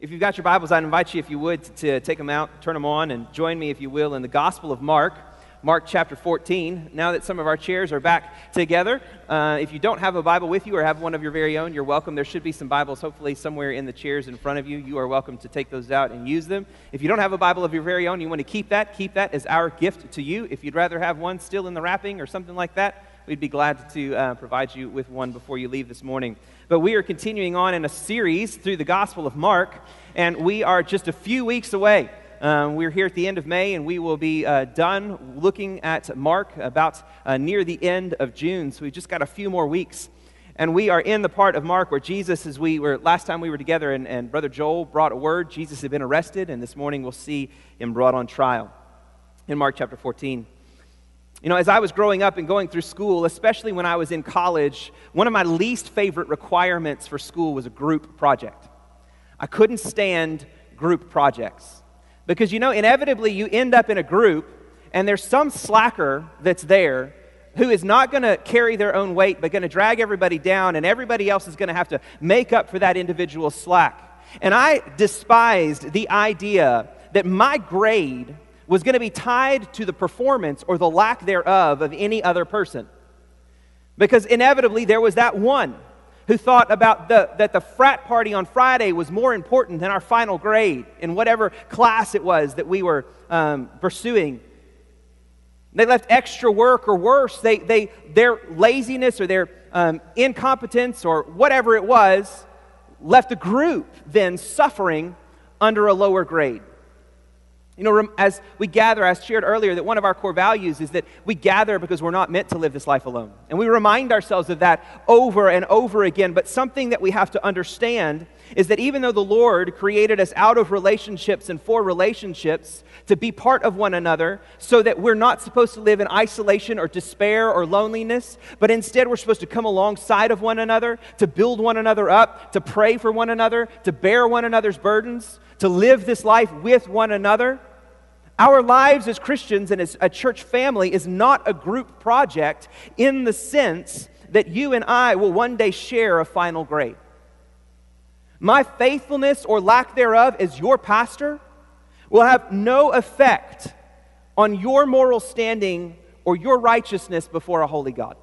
If you've got your Bibles, I'd invite you, if you would, to take them out, turn them on, and join me, if you will, in the Gospel of Mark, Mark chapter 14. Now that some of our chairs are back together, uh, if you don't have a Bible with you or have one of your very own, you're welcome. There should be some Bibles, hopefully, somewhere in the chairs in front of you. You are welcome to take those out and use them. If you don't have a Bible of your very own, you want to keep that, keep that as our gift to you. If you'd rather have one still in the wrapping or something like that, we'd be glad to uh, provide you with one before you leave this morning. But we are continuing on in a series through the Gospel of Mark, and we are just a few weeks away. Um, we're here at the end of May, and we will be uh, done looking at Mark about uh, near the end of June. So we've just got a few more weeks. And we are in the part of Mark where Jesus, as we were last time we were together, and, and Brother Joel brought a word. Jesus had been arrested, and this morning we'll see him brought on trial in Mark chapter 14. You know, as I was growing up and going through school, especially when I was in college, one of my least favorite requirements for school was a group project. I couldn't stand group projects because, you know, inevitably you end up in a group and there's some slacker that's there who is not going to carry their own weight but going to drag everybody down, and everybody else is going to have to make up for that individual slack. And I despised the idea that my grade was going to be tied to the performance or the lack thereof of any other person. Because inevitably there was that one who thought about the, that the frat party on Friday was more important than our final grade in whatever class it was that we were um, pursuing. They left extra work, or worse, they, they, their laziness or their um, incompetence or whatever it was left the group then suffering under a lower grade. You know, as we gather, as shared earlier, that one of our core values is that we gather because we're not meant to live this life alone. And we remind ourselves of that over and over again. But something that we have to understand is that even though the Lord created us out of relationships and for relationships to be part of one another, so that we're not supposed to live in isolation or despair or loneliness, but instead we're supposed to come alongside of one another, to build one another up, to pray for one another, to bear one another's burdens, to live this life with one another. Our lives as Christians and as a church family is not a group project in the sense that you and I will one day share a final grade. My faithfulness or lack thereof as your pastor will have no effect on your moral standing or your righteousness before a holy God.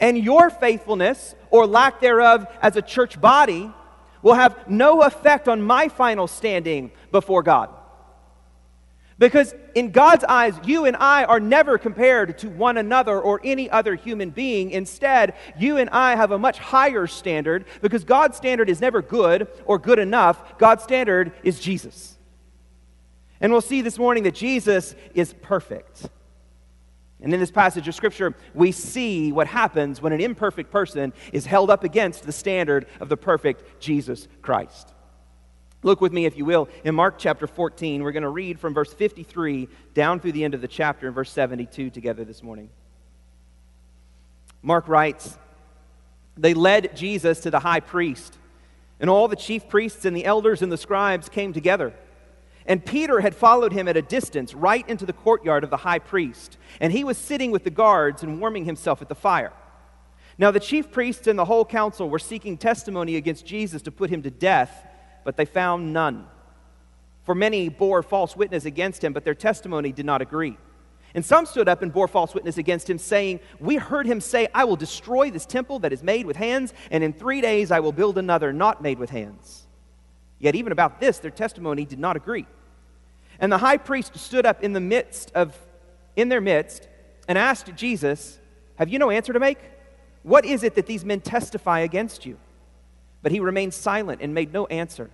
And your faithfulness or lack thereof as a church body will have no effect on my final standing before God. Because in God's eyes, you and I are never compared to one another or any other human being. Instead, you and I have a much higher standard because God's standard is never good or good enough. God's standard is Jesus. And we'll see this morning that Jesus is perfect. And in this passage of Scripture, we see what happens when an imperfect person is held up against the standard of the perfect Jesus Christ. Look with me, if you will, in Mark chapter 14. We're going to read from verse 53 down through the end of the chapter in verse 72 together this morning. Mark writes They led Jesus to the high priest, and all the chief priests and the elders and the scribes came together. And Peter had followed him at a distance right into the courtyard of the high priest, and he was sitting with the guards and warming himself at the fire. Now, the chief priests and the whole council were seeking testimony against Jesus to put him to death but they found none. For many bore false witness against him, but their testimony did not agree. And some stood up and bore false witness against him, saying, We heard him say, I will destroy this temple that is made with hands, and in three days I will build another not made with hands. Yet even about this, their testimony did not agree. And the high priest stood up in the midst of, in their midst, and asked Jesus, Have you no answer to make? What is it that these men testify against you? But he remained silent and made no answer.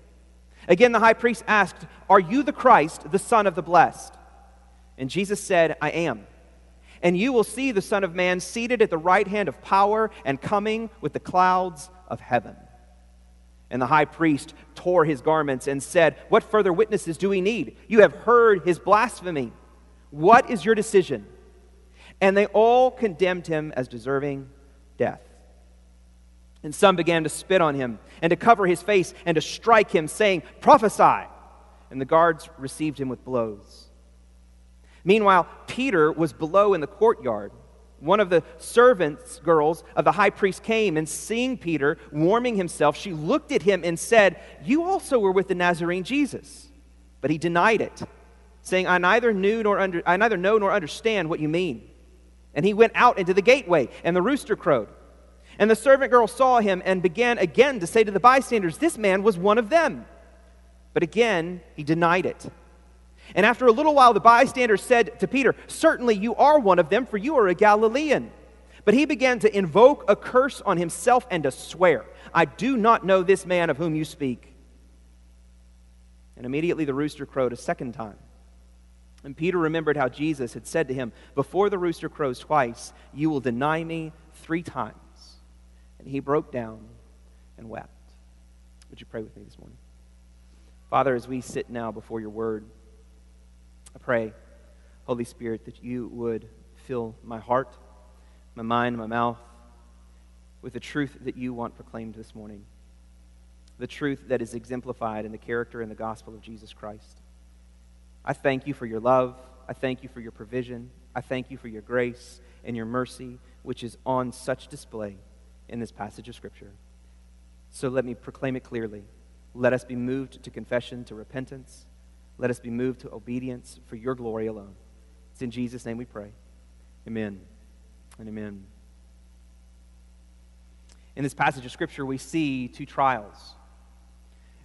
Again, the high priest asked, Are you the Christ, the Son of the Blessed? And Jesus said, I am. And you will see the Son of Man seated at the right hand of power and coming with the clouds of heaven. And the high priest tore his garments and said, What further witnesses do we need? You have heard his blasphemy. What is your decision? And they all condemned him as deserving death. And some began to spit on him and to cover his face and to strike him, saying, Prophesy! And the guards received him with blows. Meanwhile, Peter was below in the courtyard, one of the servants girls of the high priest came and seeing Peter warming himself, she looked at him and said, You also were with the Nazarene Jesus. But he denied it, saying, I neither knew nor under, I neither know nor understand what you mean. And he went out into the gateway, and the rooster crowed. And the servant girl saw him and began again to say to the bystanders, This man was one of them. But again, he denied it. And after a little while, the bystanders said to Peter, Certainly you are one of them, for you are a Galilean. But he began to invoke a curse on himself and to swear, I do not know this man of whom you speak. And immediately the rooster crowed a second time. And Peter remembered how Jesus had said to him, Before the rooster crows twice, you will deny me three times. He broke down and wept. Would you pray with me this morning? Father, as we sit now before your word, I pray, Holy Spirit, that you would fill my heart, my mind, my mouth with the truth that you want proclaimed this morning. The truth that is exemplified in the character and the gospel of Jesus Christ. I thank you for your love. I thank you for your provision. I thank you for your grace and your mercy, which is on such display in this passage of Scripture. So let me proclaim it clearly. Let us be moved to confession, to repentance, let us be moved to obedience for your glory alone. It's in Jesus' name we pray. Amen and amen. In this passage of Scripture, we see two trials.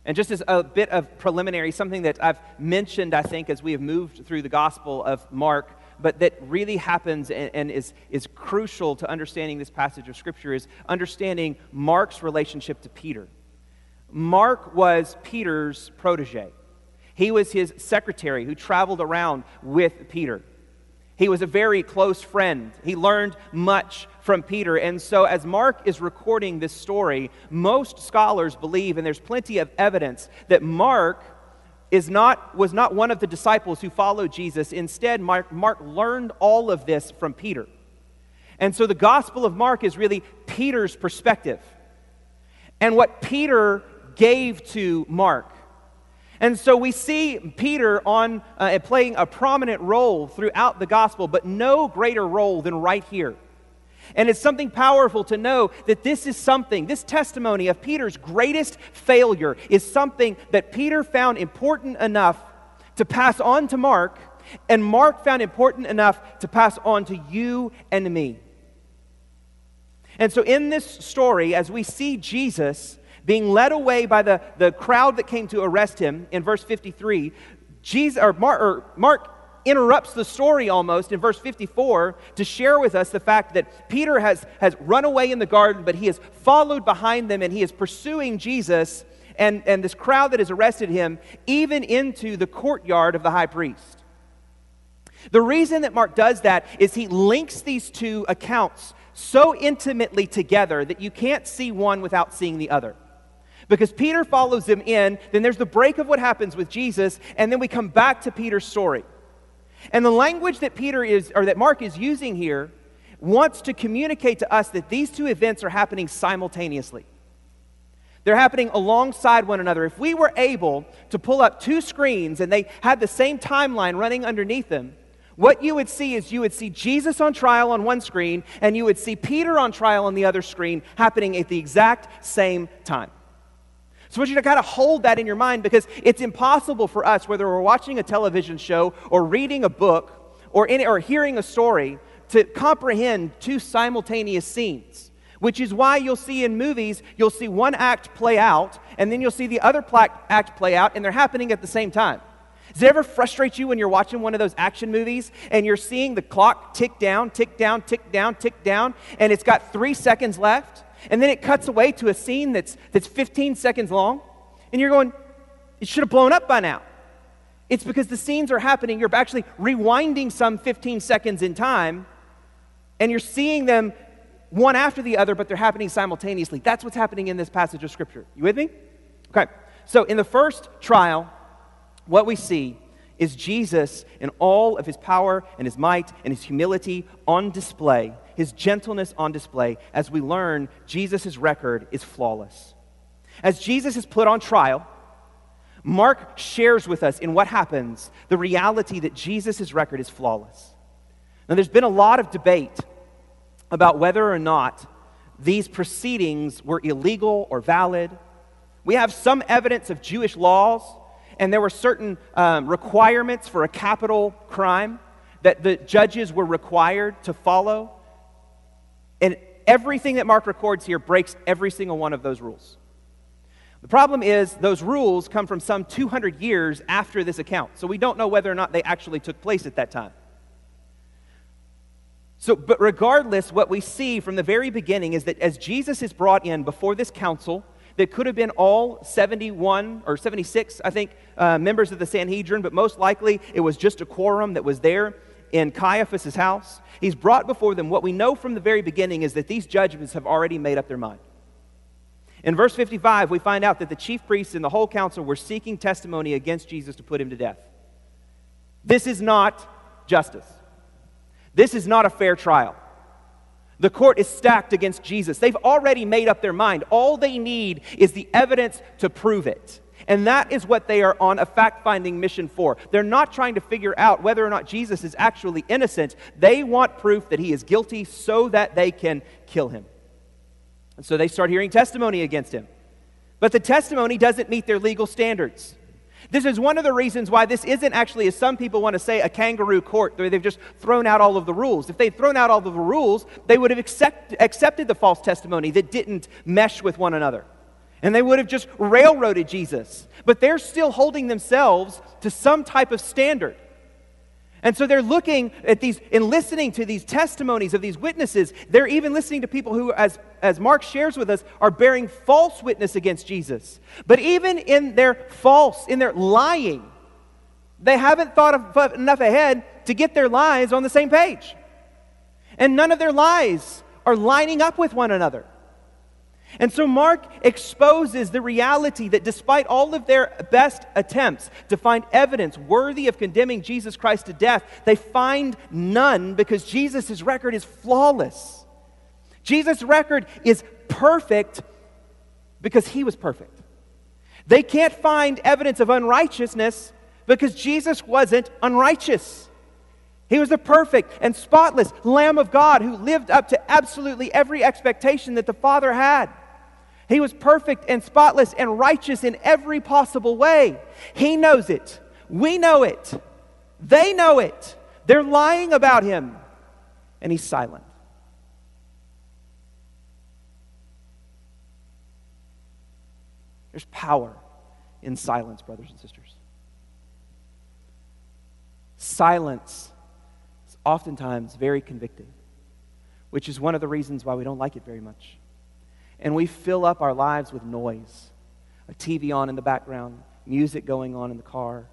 And just as a bit of preliminary, something that I've mentioned, I think, as we have moved through the Gospel of Mark, but that really happens and, and, is, is crucial to understanding this passage of Scripture, is understanding Mark's relationship to Peter. Mark was Peter's protege. He was his secretary who traveled around with Peter. He was a very close friend. He learned much from Peter. And so, as Mark is recording this story, most scholars believe, and there's plenty of evidence, that Mark is not, was not one of the disciples who followed Jesus. Instead, Mark, Mark learned all of this from Peter. And so, the Gospel of Mark is really Peter's perspective. And what Peter gave to Mark. And so we see Peter on uh, playing a prominent role throughout the gospel, but no greater role than right here. And it's something powerful to know that this is something, this testimony of Peter's greatest failure is something that Peter found important enough to pass on to Mark, and Mark found important enough to pass on to you and me. And so in this story, as we see Jesus being led away by the, the crowd that came to arrest him in verse 53, Jesus, or Mark, or Mark interrupts the story almost in verse 54 to share with us the fact that Peter has, has run away in the garden, but he has followed behind them and he is pursuing Jesus and, and this crowd that has arrested him even into the courtyard of the high priest. The reason that Mark does that is he links these two accounts so intimately together that you can't see one without seeing the other. Because Peter follows him in, then there's the break of what happens with Jesus, and then we come back to Peter's story. And the language that Peter is, or that Mark is using here, wants to communicate to us that these two events are happening simultaneously. They're happening alongside one another. If we were able to pull up two screens and they had the same timeline running underneath them, what you would see is you would see Jesus on trial on one screen, and you would see Peter on trial on the other screen happening at the exact same time. So I want you to kind of hold that in your mind because it's impossible for us, whether we're watching a television show or reading a book or, in, or hearing a story, to comprehend two simultaneous scenes. Which is why you'll see in movies, you'll see one act play out, and then you'll see the other act play out, and they're happening at the same time. Does it ever frustrate you when you're watching one of those action movies and you're seeing the clock tick down, tick down, tick down, tick down, and it's got three seconds left? And then it cuts away to a scene that's, that's 15 seconds long, and you're going, it should have blown up by now. It's because the scenes are happening. You're actually rewinding some 15 seconds in time, and you're seeing them one after the other, but they're happening simultaneously. That's what's happening in this passage of Scripture. You with me? Okay. So, in the first trial, what we see is Jesus in all of his power and his might and his humility on display his gentleness on display as we learn Jesus' record is flawless. As Jesus is put on trial, Mark shares with us in what happens the reality that Jesus' record is flawless. Now, there's been a lot of debate about whether or not these proceedings were illegal or valid. We have some evidence of Jewish laws, and there were certain um, requirements for a capital crime that the judges were required to follow. And everything that Mark records here breaks every single one of those rules. The problem is, those rules come from some 200 years after this account, so we don't know whether or not they actually took place at that time. So, but regardless, what we see from the very beginning is that as Jesus is brought in before this council, that could have been all 71 or 76, I think, uh, members of the Sanhedrin, but most likely it was just a quorum that was there in Caiaphas' house. He's brought before them. What we know from the very beginning is that these judgments have already made up their mind. In verse 55, we find out that the chief priests and the whole council were seeking testimony against Jesus to put him to death. This is not justice. This is not a fair trial. The court is stacked against Jesus. They've already made up their mind. All they need is the evidence to prove it. And that is what they are on a fact finding mission for. They're not trying to figure out whether or not Jesus is actually innocent. They want proof that he is guilty so that they can kill him. And so they start hearing testimony against him. But the testimony doesn't meet their legal standards. This is one of the reasons why this isn't actually, as some people want to say, a kangaroo court where they've just thrown out all of the rules. If they'd thrown out all of the rules, they would have accept, accepted the false testimony that didn't mesh with one another. And they would have just railroaded Jesus. But they're still holding themselves to some type of standard. And so they're looking at these and listening to these testimonies of these witnesses. They're even listening to people who, as, as Mark shares with us, are bearing false witness against Jesus. But even in their false, in their lying, they haven't thought of enough ahead to get their lies on the same page. And none of their lies are lining up with one another. And so Mark exposes the reality that despite all of their best attempts to find evidence worthy of condemning Jesus Christ to death, they find none because Jesus' record is flawless. Jesus' record is perfect because he was perfect. They can't find evidence of unrighteousness because Jesus wasn't unrighteous. He was the perfect and spotless Lamb of God who lived up to absolutely every expectation that the Father had. He was perfect and spotless and righteous in every possible way. He knows it. We know it. They know it. They're lying about him. And he's silent. There's power in silence, brothers and sisters. Silence is oftentimes very convicting, which is one of the reasons why we don't like it very much and we fill up our lives with noise. A TV on in the background, music going on in the car,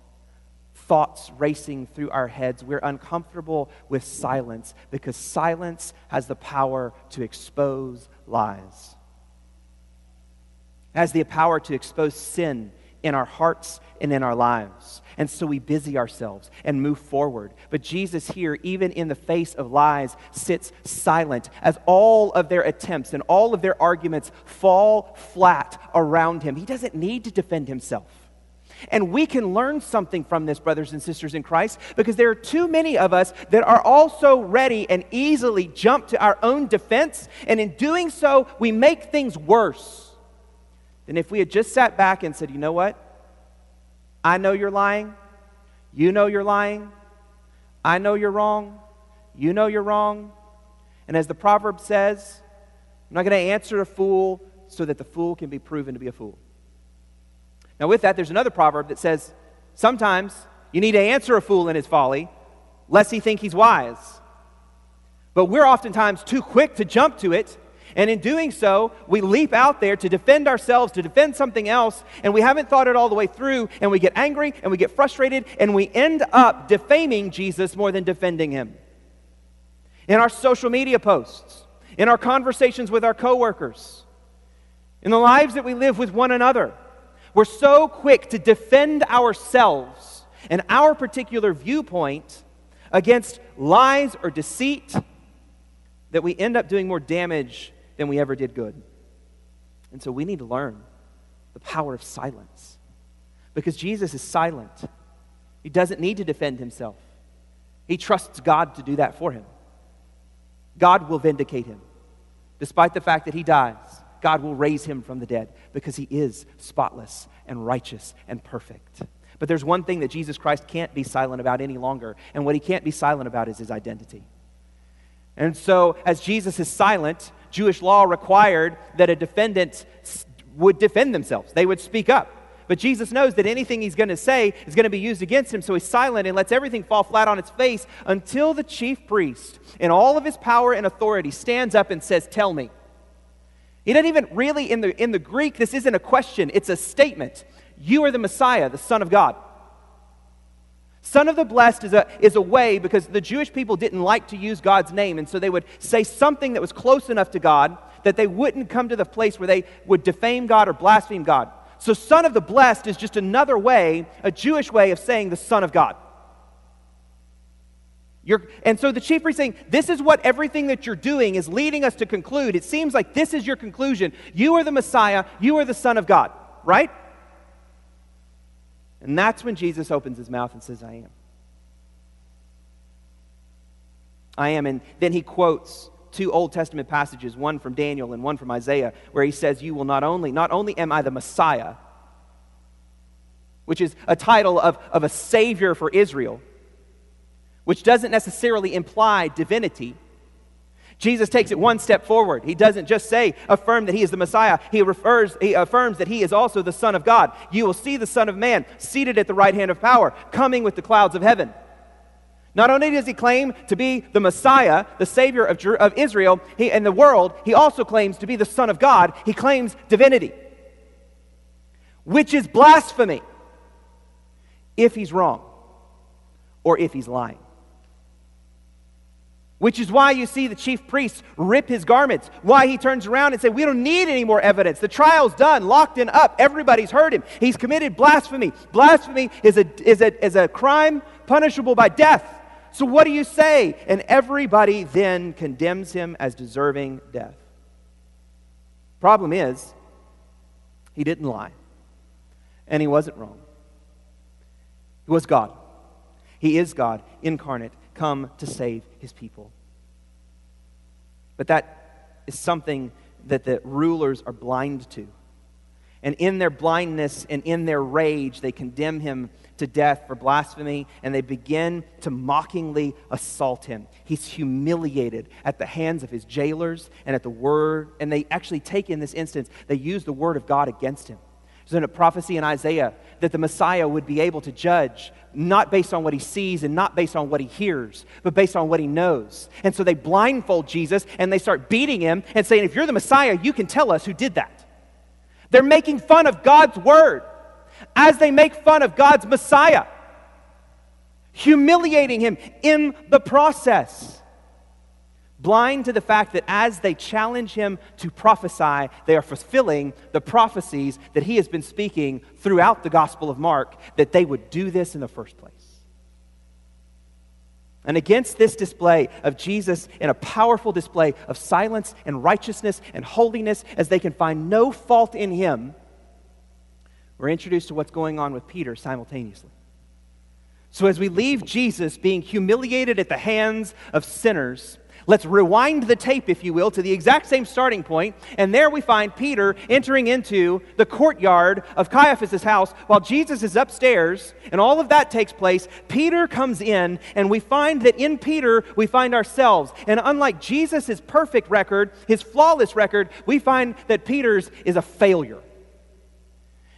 thoughts racing through our heads. We're uncomfortable with silence because silence has the power to expose lies, has the power to expose sin in our hearts and in our lives. And so we busy ourselves and move forward. But Jesus here, even in the face of lies, sits silent as all of their attempts and all of their arguments fall flat around him. He doesn't need to defend himself. And we can learn something from this, brothers and sisters in Christ, because there are too many of us that are also ready and easily jump to our own defense. And in doing so, we make things worse than if we had just sat back and said, you know what? I know you're lying. You know you're lying. I know you're wrong. You know you're wrong. And as the proverb says, I'm not going to answer a fool so that the fool can be proven to be a fool. Now, with that, there's another proverb that says sometimes you need to answer a fool in his folly, lest he think he's wise. But we're oftentimes too quick to jump to it and in doing so, we leap out there to defend ourselves, to defend something else, and we haven't thought it all the way through, and we get angry and we get frustrated, and we end up defaming Jesus more than defending him. In our social media posts, in our conversations with our coworkers, in the lives that we live with one another, we're so quick to defend ourselves and our particular viewpoint against lies or deceit that we end up doing more damage than we ever did good. And so we need to learn the power of silence. Because Jesus is silent, he doesn't need to defend himself, he trusts God to do that for him. God will vindicate him. Despite the fact that he dies, God will raise him from the dead because he is spotless and righteous and perfect. But there's one thing that Jesus Christ can't be silent about any longer, and what he can't be silent about is his identity. And so, as Jesus is silent, Jewish law required that a defendant would defend themselves, they would speak up. But Jesus knows that anything he's going to say is going to be used against him, so he's silent and lets everything fall flat on its face until the chief priest, in all of his power and authority, stands up and says, Tell me. He doesn't even really, in the, in the Greek, this isn't a question, it's a statement. You are the Messiah, the Son of God. Son of the blessed is a, is a way because the Jewish people didn't like to use God's name, and so they would say something that was close enough to God that they wouldn't come to the place where they would defame God or blaspheme God. So, Son of the blessed is just another way, a Jewish way of saying the Son of God. You're, and so the chief priest saying, This is what everything that you're doing is leading us to conclude. It seems like this is your conclusion. You are the Messiah, you are the Son of God, right? And that's when Jesus opens his mouth and says, I am. I am. And then he quotes two Old Testament passages, one from Daniel and one from Isaiah, where he says, You will not only, not only am I the Messiah, which is a title of, of a savior for Israel, which doesn't necessarily imply divinity. Jesus takes it one step forward. He doesn't just say, affirm that he is the Messiah. He refers, he affirms that he is also the Son of God. You will see the Son of Man seated at the right hand of power, coming with the clouds of heaven. Not only does he claim to be the Messiah, the Savior of, of Israel he, and the world, he also claims to be the Son of God. He claims divinity, which is blasphemy if he's wrong or if he's lying. Which is why you see the chief priests rip his garments. Why he turns around and says, We don't need any more evidence. The trial's done, locked and up. Everybody's heard him. He's committed blasphemy. Blasphemy is a, is a, is a crime punishable by death. So what do you say? And everybody then condemns him as deserving death. Problem is, he didn't lie. And he wasn't wrong. He was God. He is God incarnate come to save his people. But that is something that the rulers are blind to. And in their blindness and in their rage, they condemn him to death for blasphemy and they begin to mockingly assault him. He's humiliated at the hands of his jailers and at the word, and they actually take in this instance, they use the word of God against him. There's a prophecy in Isaiah that the Messiah would be able to judge not based on what he sees and not based on what he hears, but based on what he knows. And so they blindfold Jesus and they start beating him and saying, If you're the Messiah, you can tell us who did that. They're making fun of God's word as they make fun of God's Messiah, humiliating him in the process blind to the fact that as they challenge him to prophesy, they are fulfilling the prophecies that he has been speaking throughout the Gospel of Mark, that they would do this in the first place. And against this display of Jesus in a powerful display of silence and righteousness and holiness, as they can find no fault in him, we're introduced to what's going on with Peter simultaneously. So, as we leave Jesus being humiliated at the hands of sinners, Let's rewind the tape, if you will, to the exact same starting point, and there we find Peter entering into the courtyard of Caiaphas' house while Jesus is upstairs, and all of that takes place. Peter comes in, and we find that in Peter we find ourselves. And unlike Jesus' perfect record, his flawless record, we find that Peter's is a failure.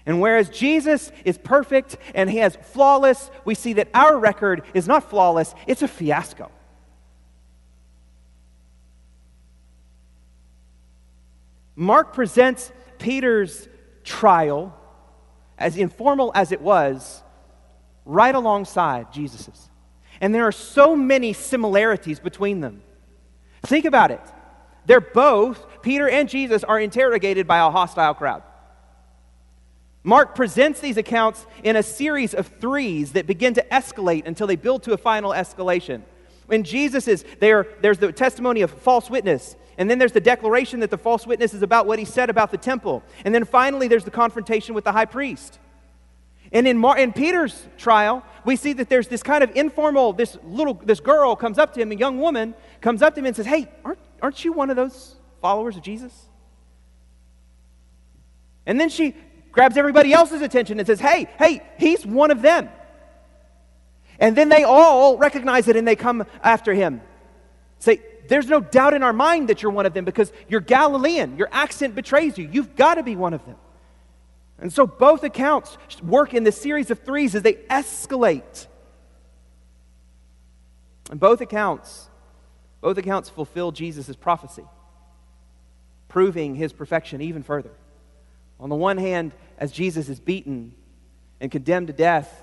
And whereas Jesus is perfect and he has flawless, we see that our record is not flawless, it's a fiasco. Mark presents Peter's trial, as informal as it was, right alongside Jesus's. And there are so many similarities between them. Think about it. They're both, Peter and Jesus, are interrogated by a hostile crowd. Mark presents these accounts in a series of threes that begin to escalate until they build to a final escalation. When Jesus is there, there's the testimony of false witness. And then there's the declaration that the false witness is about what he said about the temple. And then finally, there's the confrontation with the high priest. And in, Mar- in Peter's trial, we see that there's this kind of informal, this little, this girl comes up to him, a young woman comes up to him and says, Hey, aren't, aren't you one of those followers of Jesus? And then she grabs everybody else's attention and says, Hey, hey, he's one of them. And then they all recognize it and they come after him. Say, there's no doubt in our mind that you're one of them because you're Galilean. Your accent betrays you. You've got to be one of them. And so both accounts work in this series of threes as they escalate. And both accounts, both accounts fulfill Jesus' prophecy, proving his perfection even further. On the one hand, as Jesus is beaten and condemned to death,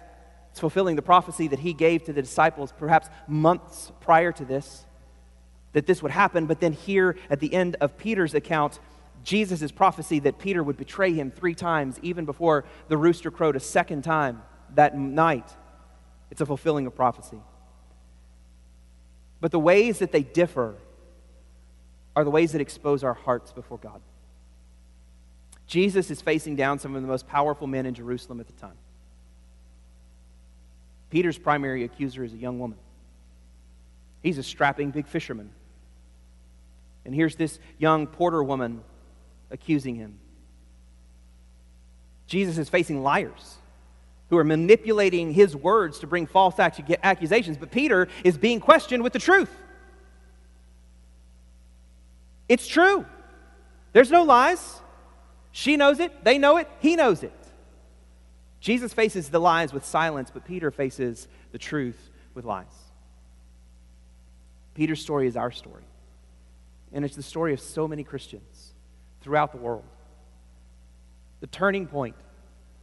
fulfilling the prophecy that he gave to the disciples perhaps months prior to this, that this would happen. But then, here at the end of Peter's account, Jesus' prophecy that Peter would betray him three times, even before the rooster crowed a second time that night. It's a fulfilling of prophecy. But the ways that they differ are the ways that expose our hearts before God. Jesus is facing down some of the most powerful men in Jerusalem at the time. Peter's primary accuser is a young woman. He's a strapping big fisherman. And here's this young porter woman accusing him. Jesus is facing liars who are manipulating his words to bring false accusations, but Peter is being questioned with the truth. It's true. There's no lies. She knows it, they know it, he knows it. Jesus faces the lies with silence, but Peter faces the truth with lies. Peter's story is our story. And it's the story of so many Christians throughout the world. The turning point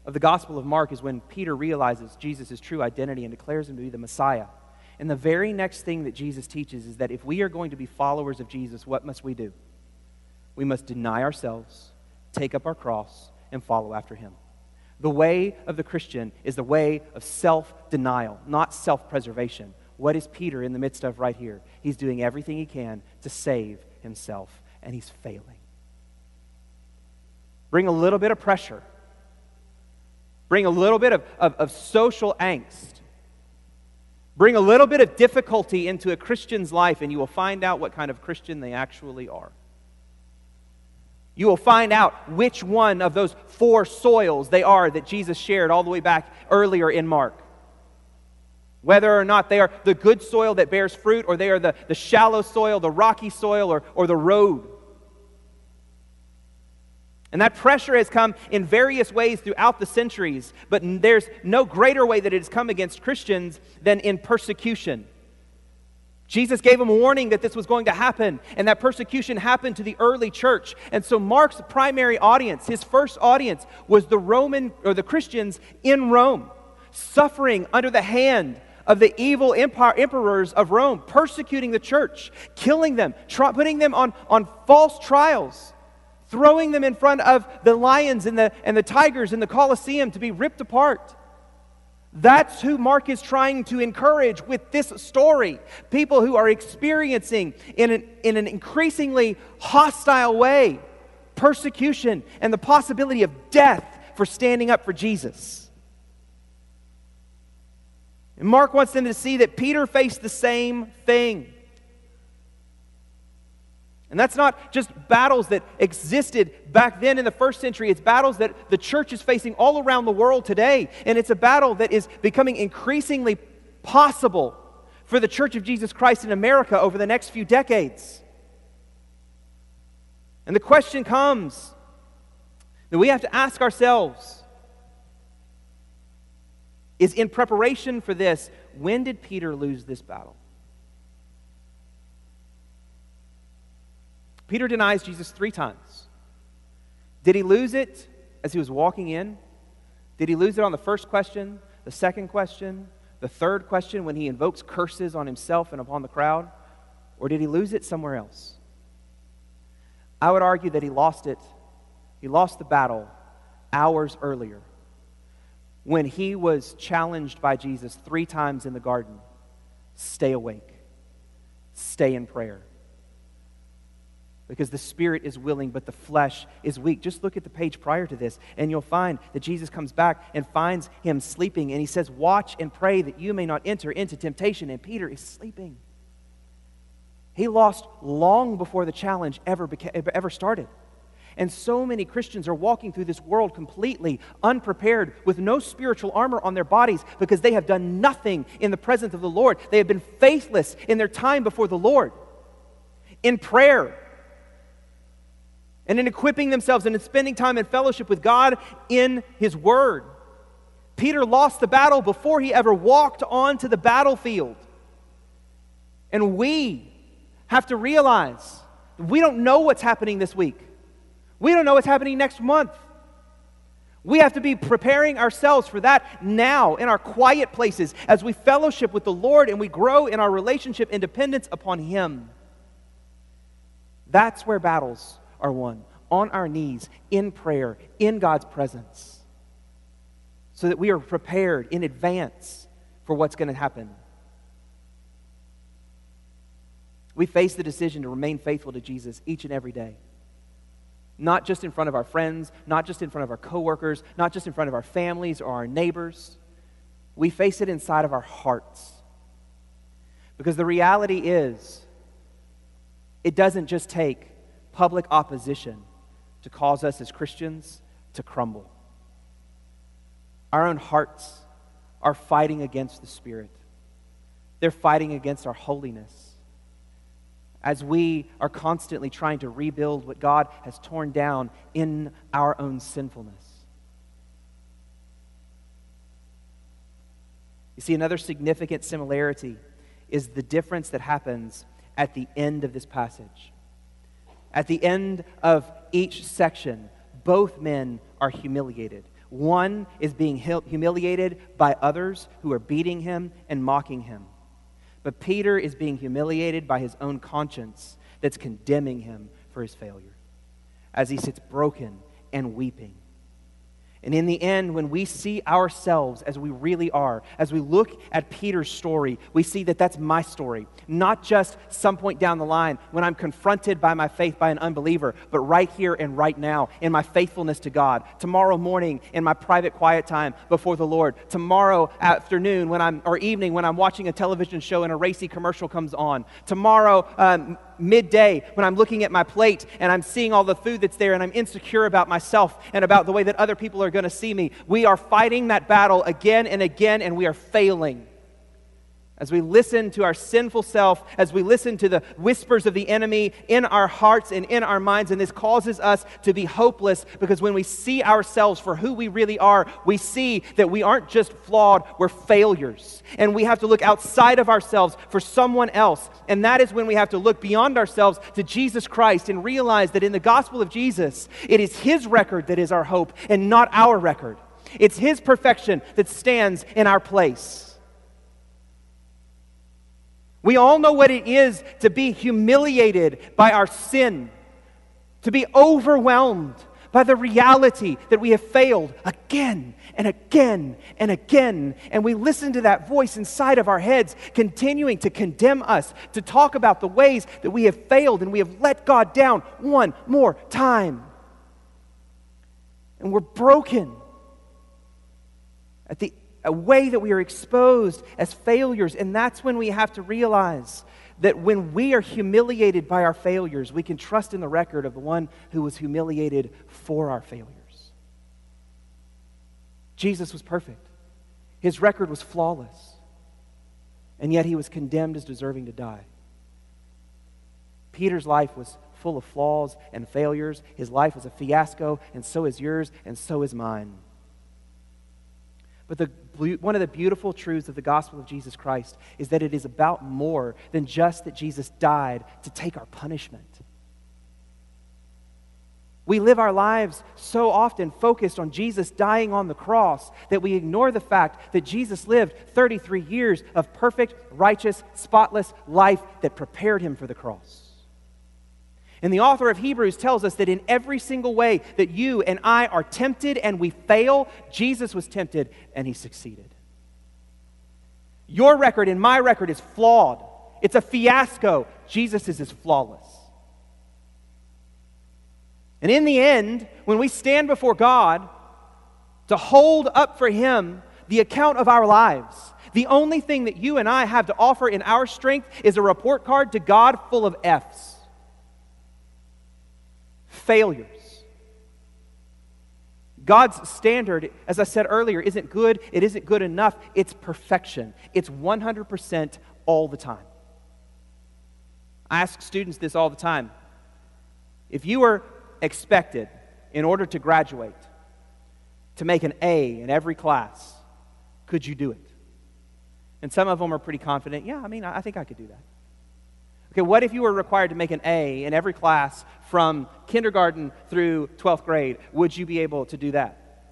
of the Gospel of Mark is when Peter realizes Jesus' true identity and declares him to be the Messiah. And the very next thing that Jesus teaches is that if we are going to be followers of Jesus, what must we do? We must deny ourselves, take up our cross, and follow after him. The way of the Christian is the way of self denial, not self preservation. What is Peter in the midst of right here? He's doing everything he can to save himself, and he's failing. Bring a little bit of pressure, bring a little bit of, of, of social angst, bring a little bit of difficulty into a Christian's life, and you will find out what kind of Christian they actually are. You will find out which one of those four soils they are that Jesus shared all the way back earlier in Mark. Whether or not they are the good soil that bears fruit, or they are the, the shallow soil, the rocky soil, or, or the road. And that pressure has come in various ways throughout the centuries, but there's no greater way that it has come against Christians than in persecution. Jesus gave him a warning that this was going to happen, and that persecution happened to the early church. And so Mark's primary audience, his first audience, was the Roman or the Christians in Rome, suffering under the hand of the evil empire, emperors of Rome, persecuting the church, killing them, putting them on, on false trials, throwing them in front of the lions and the, and the tigers in the Colosseum to be ripped apart. That's who Mark is trying to encourage with this story. People who are experiencing in an, in an increasingly hostile way persecution and the possibility of death for standing up for Jesus. And Mark wants them to see that Peter faced the same thing. And that's not just battles that existed back then in the first century. It's battles that the church is facing all around the world today. And it's a battle that is becoming increasingly possible for the Church of Jesus Christ in America over the next few decades. And the question comes that we have to ask ourselves is in preparation for this, when did Peter lose this battle? Peter denies Jesus three times. Did he lose it as he was walking in? Did he lose it on the first question, the second question, the third question when he invokes curses on himself and upon the crowd? Or did he lose it somewhere else? I would argue that he lost it. He lost the battle hours earlier when he was challenged by Jesus three times in the garden stay awake, stay in prayer. Because the spirit is willing, but the flesh is weak. Just look at the page prior to this, and you'll find that Jesus comes back and finds him sleeping, and he says, Watch and pray that you may not enter into temptation. And Peter is sleeping. He lost long before the challenge ever, ever started. And so many Christians are walking through this world completely unprepared with no spiritual armor on their bodies because they have done nothing in the presence of the Lord. They have been faithless in their time before the Lord. In prayer, and in equipping themselves and in spending time in fellowship with God in His Word. Peter lost the battle before he ever walked onto the battlefield. And we have to realize we don't know what's happening this week. We don't know what's happening next month. We have to be preparing ourselves for that now in our quiet places as we fellowship with the Lord and we grow in our relationship and dependence upon Him. That's where battles are won, on our knees in prayer, in God's presence, so that we are prepared in advance for what's going to happen. We face the decision to remain faithful to Jesus each and every day. Not just in front of our friends, not just in front of our coworkers, not just in front of our families or our neighbors. We face it inside of our hearts. Because the reality is, it doesn't just take public opposition to cause us as Christians to crumble. Our own hearts are fighting against the Spirit, they're fighting against our holiness. As we are constantly trying to rebuild what God has torn down in our own sinfulness. You see, another significant similarity is the difference that happens at the end of this passage. At the end of each section, both men are humiliated. One is being humiliated by others who are beating him and mocking him. But Peter is being humiliated by his own conscience that's condemning him for his failure as he sits broken and weeping. And in the end, when we see ourselves as we really are, as we look at Peter's story, we see that that's my story. Not just some point down the line when I'm confronted by my faith by an unbeliever, but right here and right now in my faithfulness to God. Tomorrow morning in my private quiet time before the Lord. Tomorrow afternoon when I'm, or evening when I'm watching a television show and a racy commercial comes on. Tomorrow um, midday when I'm looking at my plate and I'm seeing all the food that's there and I'm insecure about myself and about the way that other people are going to see me. We are fighting that battle again and again and we are failing. As we listen to our sinful self, as we listen to the whispers of the enemy in our hearts and in our minds, and this causes us to be hopeless because when we see ourselves for who we really are, we see that we aren't just flawed, we're failures. And we have to look outside of ourselves for someone else. And that is when we have to look beyond ourselves to Jesus Christ and realize that in the gospel of Jesus, it is His record that is our hope and not our record. It's His perfection that stands in our place. We all know what it is to be humiliated by our sin, to be overwhelmed by the reality that we have failed again and again and again. And we listen to that voice inside of our heads, continuing to condemn us, to talk about the ways that we have failed and we have let God down one more time. And we're broken. At the a way that we are exposed as failures. And that's when we have to realize that when we are humiliated by our failures, we can trust in the record of the one who was humiliated for our failures. Jesus was perfect, his record was flawless, and yet he was condemned as deserving to die. Peter's life was full of flaws and failures. His life was a fiasco, and so is yours, and so is mine. But the, one of the beautiful truths of the gospel of Jesus Christ is that it is about more than just that Jesus died to take our punishment. We live our lives so often focused on Jesus dying on the cross that we ignore the fact that Jesus lived 33 years of perfect, righteous, spotless life that prepared him for the cross. And the author of Hebrews tells us that in every single way that you and I are tempted and we fail, Jesus was tempted and he succeeded. Your record and my record is flawed. It's a fiasco. Jesus is flawless. And in the end, when we stand before God to hold up for Him the account of our lives, the only thing that you and I have to offer in our strength is a report card to God full of F's. Failures. God's standard, as I said earlier, isn't good, it isn't good enough, it's perfection. It's 100% all the time. I ask students this all the time. If you were expected, in order to graduate, to make an A in every class, could you do it? And some of them are pretty confident, yeah, I mean, I think I could do that. Okay, what if you were required to make an A in every class from kindergarten through 12th grade? Would you be able to do that?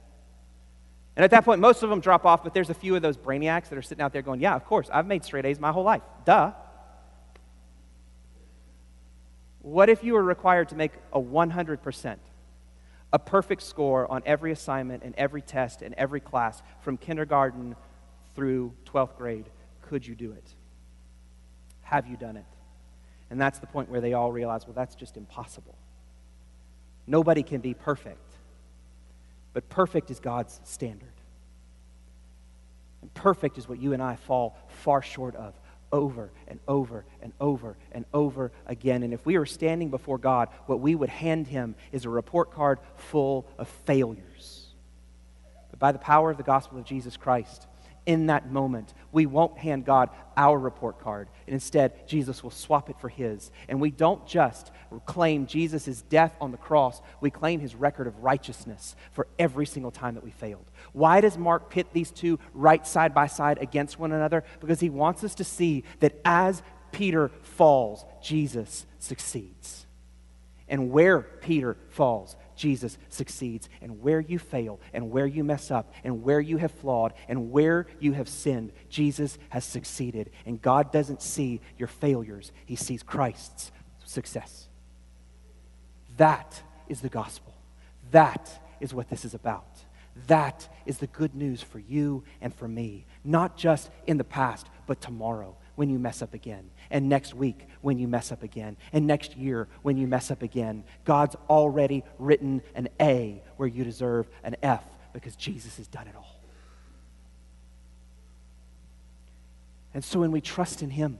And at that point, most of them drop off, but there's a few of those brainiacs that are sitting out there going, Yeah, of course, I've made straight A's my whole life. Duh. What if you were required to make a 100%, a perfect score on every assignment and every test and every class from kindergarten through 12th grade? Could you do it? Have you done it? And that's the point where they all realize, well, that's just impossible. Nobody can be perfect, but perfect is God's standard. And perfect is what you and I fall far short of over and over and over and over again. And if we were standing before God, what we would hand him is a report card full of failures. But by the power of the gospel of Jesus Christ, in that moment. We won't hand God our report card. And instead, Jesus will swap it for his. And we don't just claim Jesus' death on the cross, we claim his record of righteousness for every single time that we failed. Why does Mark pit these two right side by side against one another? Because he wants us to see that as Peter falls, Jesus succeeds. And where Peter falls, Jesus succeeds. And where you fail, and where you mess up, and where you have flawed, and where you have sinned, Jesus has succeeded. And God doesn't see your failures, He sees Christ's success. That is the gospel. That is what this is about. That is the good news for you and for me, not just in the past, but tomorrow when you mess up again, and next week when you mess up again, and next year when you mess up again. God's already written an A where you deserve an F because Jesus has done it all. And so when we trust in Him,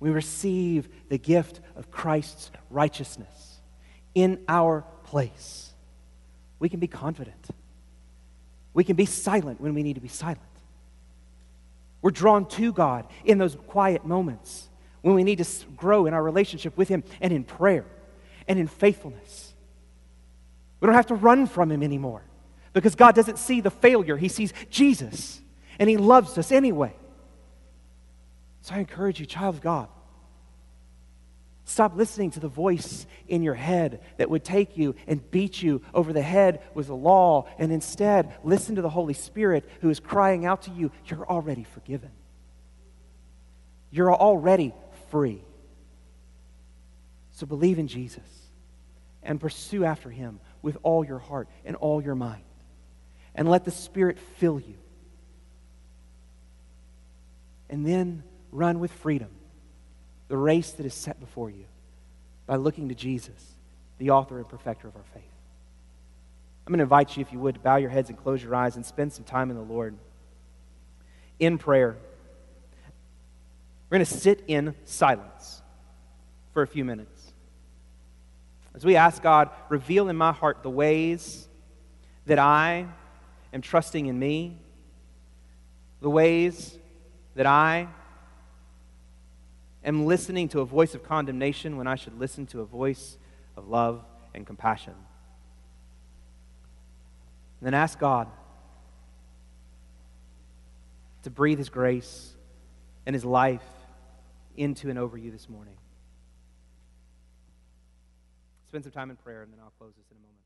we receive the gift of Christ's righteousness in our place. We can be confident. We can be silent when we need to be silent. We're drawn to God in those quiet moments when we need to grow in our relationship with Him and in prayer and in faithfulness. We don't have to run from Him anymore because God doesn't see the failure, He sees Jesus and He loves us anyway. So I encourage you, child of God, Stop listening to the voice in your head that would take you and beat you over the head with the law, and instead listen to the Holy Spirit who is crying out to you, You're already forgiven. You're already free. So believe in Jesus and pursue after him with all your heart and all your mind. And let the Spirit fill you. And then run with freedom the race that is set before you by looking to Jesus, the author and perfecter of our faith. I'm going to invite you, if you would, to bow your heads and close your eyes and spend some time in the Lord in prayer. We're going to sit in silence for a few minutes. As we ask God, reveal in my heart the ways that I am trusting in me, the ways that I am listening to a voice of condemnation when I should listen to a voice of love and compassion. And then ask God to breathe His grace and His life into and over you this morning. Spend some time in prayer, and then I'll close this in a moment.